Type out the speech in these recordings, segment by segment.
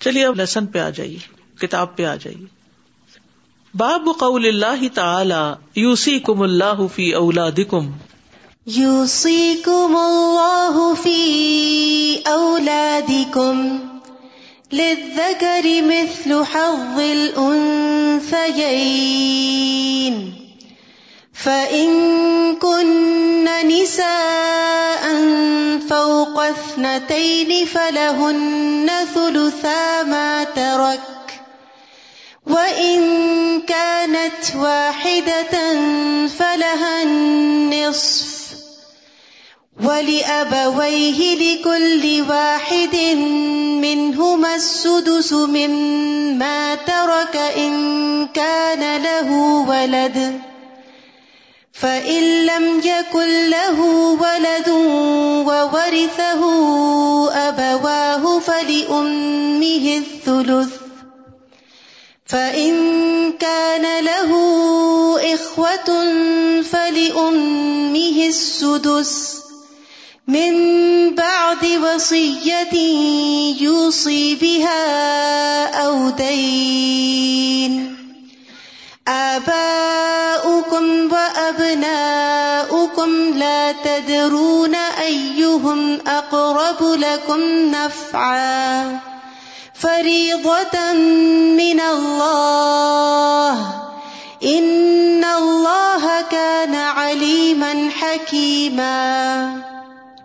چلیے اب لیسن پہ آ جائیے، کتاب پہ آ جائیے۔ باب قول اللہ تعالی یوسی کم اللہ فی اولاد کم یوسی کم اللہ فی اولاد کم للذكر مثل حظ الأنثيين فإن كن نساء اثنتين فلهن ثلثا ما ترك وإن كانت واحدة فلها النصف ولأبويه لكل واحد منهما السدس مما ترك إن كان له ولد فإن لم يكن له ولد وورثه أبواه فلأمه الثلث فإن كان له إخوة فلأمه من بعد وصية يوصي بها أو دين تدرون أيهم أقرب لكم نفعا فريضة من الله إن الله كان عليما حكيما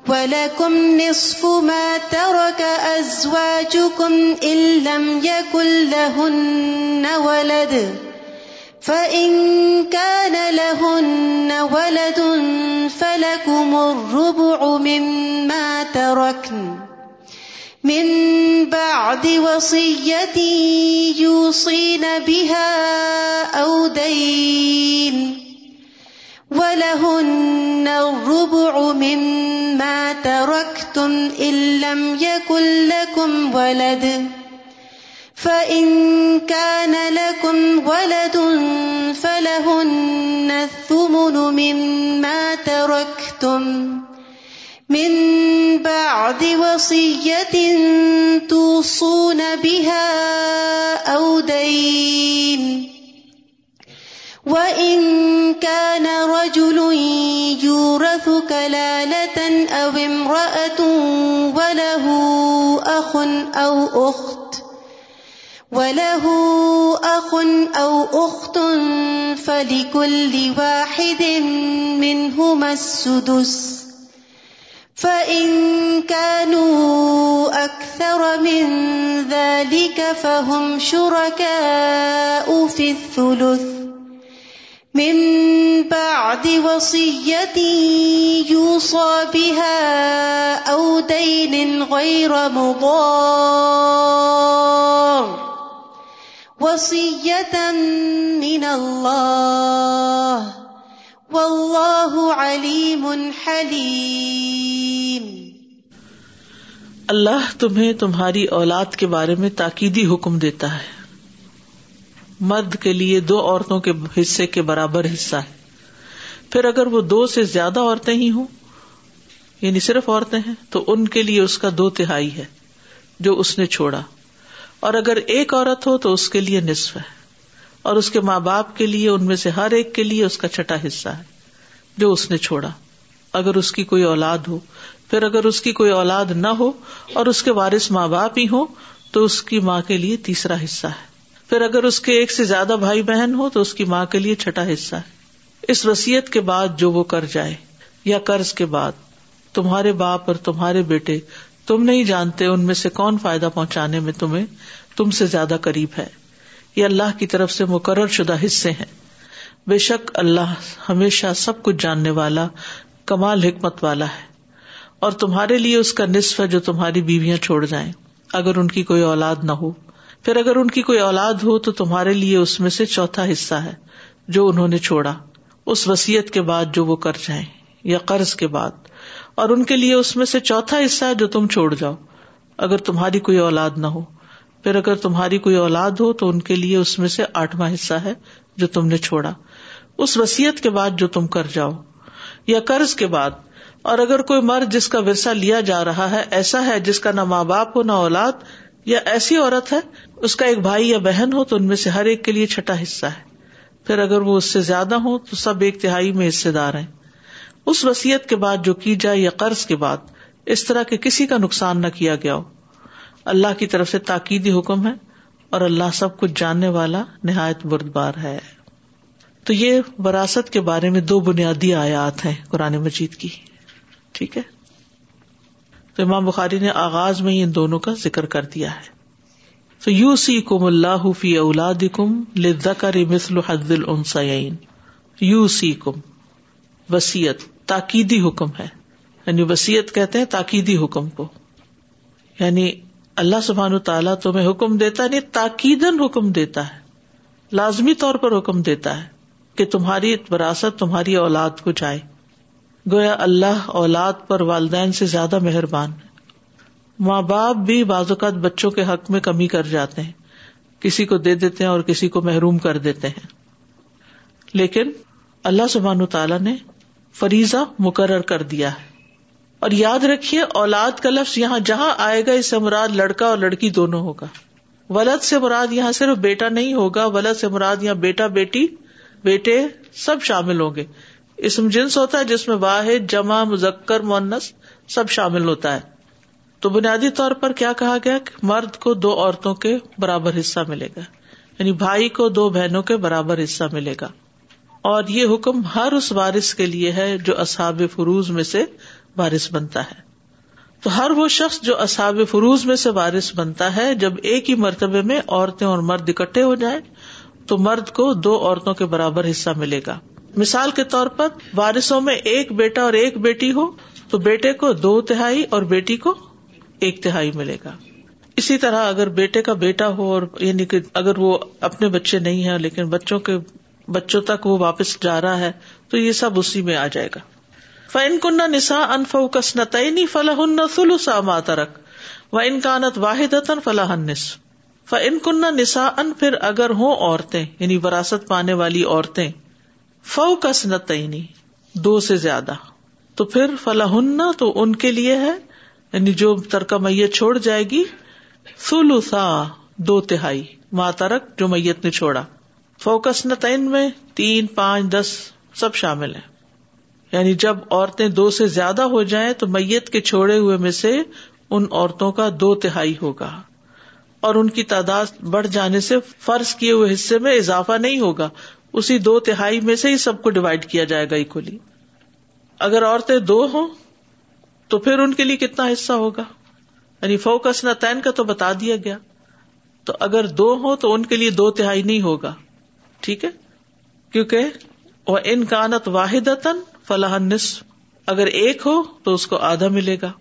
ولكم نصف ما ترك أزواجكم إن لم يكن لهن ولد فإن كان لهن ولد فلكم الربع مما تركن من بعد وصية يوصين بها أو دين ولهن الربع مما تركتم إن لم يكن لكم ولد فإن كان لكم ولد فلهن الثمن مما تركتم من بعد وصية توصون بها أو دين وإن كان رجل يورث كلالة أو امرأة وله أخ أو أخت وله أخ أو أخت فلكل واحد منهما السدس فإن كانوا أكثر من ذلك فهم شركاء في الثلث من بعد وصية يوصى بها أو دين غير مضار وصية من الله. والله عليم حليم. اللہ تمہیں تمہاری اولاد کے بارے میں تاکیدی حکم دیتا ہے۔ مرد کے لیے دو عورتوں کے حصے کے برابر حصہ ہے۔ پھر اگر وہ دو سے زیادہ عورتیں ہی ہوں یعنی صرف عورتیں ہیں، تو ان کے لیے اس کا دو تہائی ہے، جو اس نے چھوڑا۔ اور اگر ایک عورت ہو تو اس کے لیے نصف ہے۔ اور اس کے ماں باپ کے لیے، ان میں سے ہر ایک کے لیے اس کا چھٹا حصہ ہے، جو اس نے چھوڑا۔ اگر اس کی کوئی اولاد ہو، پھر اگر اس کی کوئی اولاد نہ ہو اور اس کے وارث ماں باپ ہی ہو تو اس کی ماں کے لیے تیسرا حصہ ہے۔ پھر اگر اس کے ایک سے زیادہ بھائی بہن ہو، تو اس کی ماں کے لیے چھٹا حصہ ہے۔ اس وسیعت کے بعد جو وہ کر جائے یا قرض کے بعد، تمہارے باپ اور تمہارے بیٹے تم نہیں جانتے ان میں سے کون فائدہ پہنچانے میں تمہیں تم سے زیادہ قریب ہے۔ یہ اللہ کی طرف سے مقرر شدہ حصے ہیں۔ بے شک اللہ ہمیشہ سب کچھ جاننے والا، کمال حکمت والا ہے۔ اور تمہارے لیے اس کا نصف ہے جو تمہاری بیویاں چھوڑ جائیں۔ اگر ان کی کوئی اولاد نہ ہو۔ پھر اگر ان کی کوئی اولاد ہو تو تمہارے لیے اس میں سے چوتھا حصہ ہے جو انہوں نے چھوڑا۔ اس وسیعت کے بعد جو وہ کر جائیں یا قرض کے بعد۔ اور ان کے لیے اس میں سے چوتھا حصہ ہے جو تم چھوڑ جاؤ۔ اگر تمہاری کوئی اولاد نہ ہو۔ پھر اگر تمہاری کوئی اولاد ہو تو ان کے لیے اس میں سے آٹھواں حصہ ہے جو تم نے چھوڑا۔ اس وسیعت کے بعد جو تم کر جاؤ۔ یا قرض کے بعد۔ اور اگر کوئی مرد جس کا ورثہ لیا جا رہا ہے ایسا ہے جس کا نہ ماں باپ ہو، نہ اولاد، یا ایسی عورت ہے، اس کا ایک بھائی یا بہن ہو، تو ان میں سے ہر ایک کے لیے چھٹا حصہ ہے۔ پھر اگر وہ اس سے زیادہ ہو تو سب ایک تہائی میں حصے دار ہیں۔ اس وسیعت کے بعد جو کی جائے یا قرض کے بعد اس طرح کے کسی کا نقصان نہ کیا گیا ہو۔ اللہ کی طرف سے تاکیدی حکم ہے اور اللہ سب کچھ جاننے والا نہایت بردبار ہے۔ تو یہ وراثت کے بارے میں دو بنیادی آیات ہیں قرآن مجید کی۔ ٹھیک ہے؟ تو امام بخاری نے آغاز میں ان دونوں کا ذکر کر دیا ہے۔ تو یو سی کم اللہ فی اولاد کم لکر مثل حد السین یو سی کم وسیعت تاکیدی حکم ہے۔ یعنی وسیعت کہتے ہیں تاکیدی حکم کو۔ یعنی اللہ سبحان تعالیٰ تمہیں حکم دیتا نہیں یعنی تاکیدن حکم دیتا ہے۔ لازمی طور پر حکم دیتا ہے کہ تمہاری وراثت، تمہاری اولاد کو جائے۔ گویا اللہ اولاد پر والدین سے زیادہ مہربان۔ ہے ماں باپ بھی بعض اوقات بچوں کے حق میں کمی کر جاتے ہیں۔ کسی کو دے دیتے ہیں اور کسی کو محروم کر دیتے ہیں۔ لیکن اللہ سبحان تعالیٰ نے فریضہ مقرر کر دیا ہے۔ اور یاد رکھیے، اولاد کا لفظ یہاں جہاں آئے گا، اس سے مراد لڑکا اور لڑکی دونوں ہوگا۔ ولد سے مراد یہاں صرف بیٹا نہیں ہوگا، ولد سے مراد یہاں بیٹا، بیٹی، بیٹے سب شامل ہوں گے۔ اسم جنس ہوتا ہے جس میں واحد، جمع مزکر مونس سب شامل ہوتا ہے۔ تو بنیادی طور پر کیا کہا گیا کہ مرد کو دو عورتوں کے برابر حصہ ملے گا یعنی بھائی کو دو بہنوں کے برابر حصہ ملے گا۔ اور یہ حکم ہر اس وارث کے لیے ہے جو اصاب فروز میں سے وارث بنتا ہے۔ تو ہر وہ شخص جو اصاب فروز میں سے وارث بنتا ہے، جب ایک ہی مرتبے میں عورتیں اور مرد اکٹھے ہو جائیں، تو مرد کو دو عورتوں کے برابر حصہ ملے گا۔ مثال کے طور پر وارثوں میں ایک بیٹا اور ایک بیٹی ہو، تو بیٹے کو دو تہائی اور بیٹی کو ایک تہائی ملے گا۔ اسی طرح اگر بیٹے کا بیٹا ہو اور یعنی کہ اگر وہ اپنے بچے نہیں ہے لیکن بچوں کے بچوں تک وہ واپس جا رہا ہے، تو یہ سب اسی میں آ جائے گا۔ فن کنہ نسا ان فوکس نتعینی فلاح سلوسا ماترک و انکانت واحد فلاح نس فن کنہ نسا ان پھر اگر ہوں عورتیں یعنی وراثت پانے والی عورتیں فوکس نتعینی دو سے زیادہ، تو پھر فلاح تو ان کے لیے ہے یعنی جو ترکا میت چھوڑ جائے گی سلوسا دو تہائی ماترک جو میت نے چھوڑا۔ فوکس نتعین میں، تین، پانچ، دس، سب شامل ہیں۔ یعنی جب عورتیں دو سے زیادہ ہو جائیں تو میت کے چھوڑے ہوئے میں سے ان عورتوں کا دو تہائی ہوگا۔ اور ان کی تعداد بڑھ جانے سے فرض کیے ہوئے حصے میں اضافہ نہیں ہوگا۔ اسی دو تہائی میں سے ہی سب کو ڈیوائڈ کیا جائے گا اکولی اگر عورتیں دو ہوں تو پھر ان کے لیے کتنا حصہ ہوگا؟ یعنی فوکس نہ کا تو بتا دیا گیا۔ تو اگر دو ہو تو ان کے لیے دو تہائی نہیں ہوگا۔ ٹھیک ہے؟ کیونکہ وہ ان کانت واحد فلاح نصف اگر ایک ہو تو اس کو آدھا ملے گا۔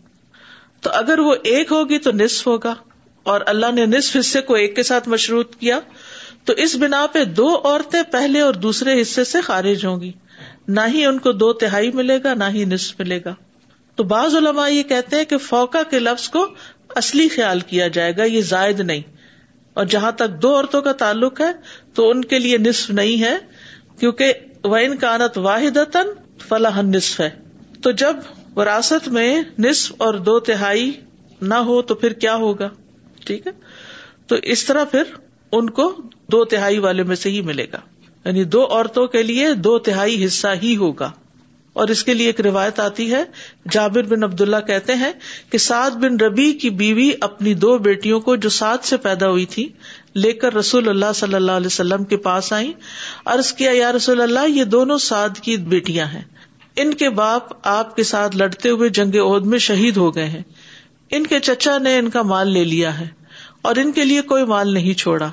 تو اگر وہ ایک ہوگی تو نصف ہوگا۔ اور اللہ نے نصف حصے کو ایک کے ساتھ مشروط کیا، تو اس بنا پہ دو عورتیں پہلے اور دوسرے حصے سے خارج ہوں گی۔ نہ ہی ان کو دو تہائی ملے گا، نہ ہی نصف ملے گا۔ تو بعض علماء یہ کہتے ہیں کہ فوکا کے لفظ کو اصلی خیال کیا جائے گا، یہ زائد نہیں۔ اور جہاں تک دو عورتوں کا تعلق ہے تو ان کے لیے نصف نہیں ہے، کیونکہ وہ ان کانت واحد فلاح نصف ہے۔ تو جب وراثت میں نصف اور دو تہائی نہ ہو تو پھر کیا ہوگا؟ ٹھیک ہے؟ تو اس طرح پھر ان کو دو تہائی والے میں سے ہی ملے گا۔ یعنی دو عورتوں کے لیے دو تہائی حصہ ہی ہوگا۔ اور اس کے لیے ایک روایت آتی ہے۔ جابر بن عبد اللہ کہتے ہیں کہ سعد بن ربی کی بیوی اپنی دو بیٹیوں کو جو سعد سے پیدا ہوئی تھی، لے کر رسول اللہ صلی اللہ علیہ وسلم کے پاس آئی ارض کیا، یا رسول اللہ، یہ دونوں سعد کی بیٹیاں ہیں۔ ان کے باپ آپ کے ساتھ لڑتے ہوئے جنگ عہد میں شہید ہو گئے ہیں۔ ان کے چچا نے ان کا مال لے لیا ہے اور ان کے لیے کوئی مال نہیں چھوڑا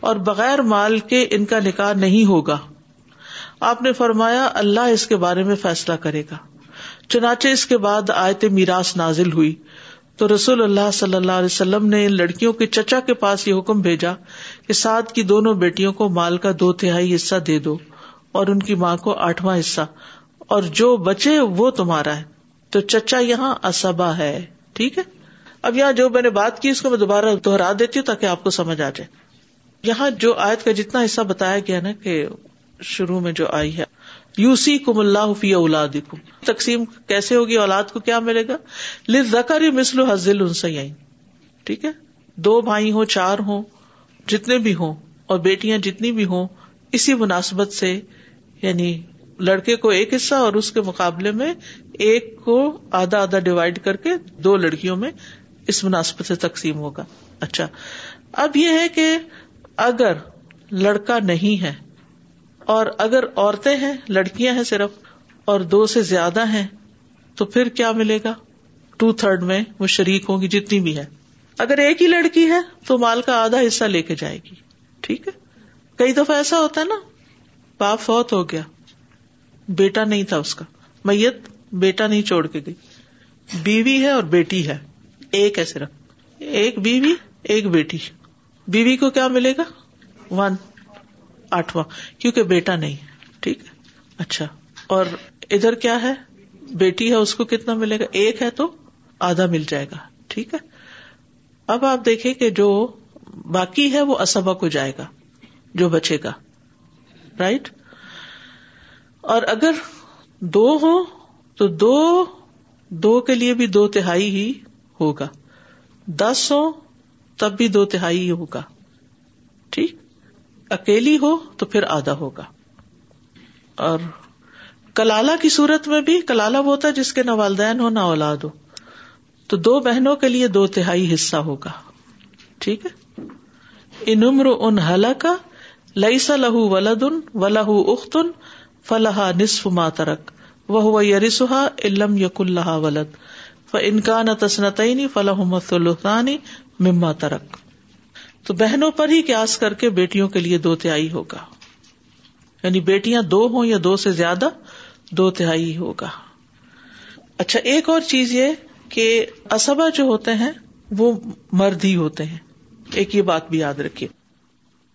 اور بغیر مال کے ان کا نکاح نہیں ہوگا۔ آپ نے فرمایا، اللہ اس کے بارے میں فیصلہ کرے گا۔ چنانچہ اس کے بعد آیت میراث نازل ہوئی۔ تو رسول اللہ صلی اللہ علیہ وسلم نے ان لڑکیوں کے چچا کے پاس یہ حکم بھیجا کہ سات کی دونوں بیٹیوں کو مال کا دو تہائی حصہ دے دو اور ان کی ماں کو آٹھواں حصہ۔ اور جو بچے وہ تمہارا ہے۔ تو چچا یہاں اسبا ہے۔ ٹھیک ہے؟ اب یہاں جو میں نے بات کی اس کو میں دوبارہ دوہرا دیتی ہوں تاکہ آپ کو سمجھ آ جائے۔ یہاں جو آیت کا جتنا حصہ بتایا گیا نا کہ شروع میں جو آئی ہے۔ یو سی کم اللہ فی اولاد تقسیم کیسے ہوگی؟ اولاد کو کیا ملے گا؟ لکر مسلو حضل ٹھیک ہے؟ دو بھائی ہوں، چار ہوں، جتنے بھی ہوں اور بیٹیاں جتنی بھی ہوں، اسی مناسبت سے یعنی لڑکے کو ایک حصہ اور اس کے مقابلے میں ایک کو آدھا آدھا ڈیوائڈ کر کے دو لڑکیوں میں اس مناسبت سے تقسیم ہوگا۔ اچھا۔ اب یہ ہے کہ اگر لڑکا نہیں ہے اور اگر عورتیں ہیں، لڑکیاں ہیں صرف، اور دو سے زیادہ ہیں، تو پھر کیا ملے گا؟ ٹو تھرڈ میں وہ شریک ہوں گی جتنی بھی ہے اگر ایک ہی لڑکی ہے، تو مال کا آدھا حصہ لے کے جائے گی۔ ٹھیک ہے؟ کئی دفعہ ایسا ہوتا ہے نا، باپ فوت ہو گیا، بیٹا نہیں تھا اس کا۔ میت بیٹا نہیں چھوڑ کے گئی۔ بیوی ہے اور بیٹی ہے، ایک ہے صرف۔ ایک بیوی، ایک بیٹی۔ بیوی کو کیا ملے گا؟ ون آٹھواں کیونکہ بیٹا نہیں ٹھیک۔ ہے اچھا۔ اور ادھر کیا ہے؟ بیٹی ہے، اس کو کتنا ملے گا؟ ایک ہے تو آدھا مل جائے گا۔ ٹھیک ہے۔ اب آپ دیکھیں کہ جو باقی ہے، وہ اسبا کو جائے گا، جو بچے گا۔ رائٹ؟ اور اگر دو ہو، تو دو دو کے لیے بھی دو تہائی ہی ہوگا۔ دس ہو، تب بھی دو تہائی ہوگا۔ ٹھیک؟ اکیلی ہو تو پھر آدھا ہوگا۔ اور کلالہ کی صورت میں بھی کلالہ وہ ہوتا ہے جس کے نہ والدین ہو نہ اولاد ہو تو دو بہنوں کے لیے دو تہائی حصہ ہوگا۔ ٹھیک ہے؟ ان عمر ان حل کا لئیسا لہو ولد ان و لہو اختن فلاح نصف ماترک وہ یریسا علم یق اللہ ولد ف انکان تسنتعینی فلاح مسلطانی مما ترک۔ تو بہنوں پر ہی کیاس کر کے بیٹیوں کے لیے دو تہائی ہوگا۔ یعنی بیٹیاں دو ہوں یا دو سے زیادہ، دو تہائی ہوگا۔ اچھا ایک اور چیز یہ کہ اسبا جو ہوتے ہیں، وہ مرد ہی ہوتے ہیں۔ ایک یہ بات بھی یاد رکھیے۔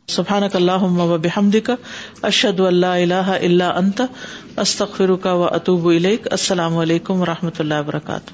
سبحان اللہ و بحمد کا اشد اللہ اللہ اللہ انت استخر کا و اطوب السلام علیکم و رحمۃ اللہ وبرکاتہ۔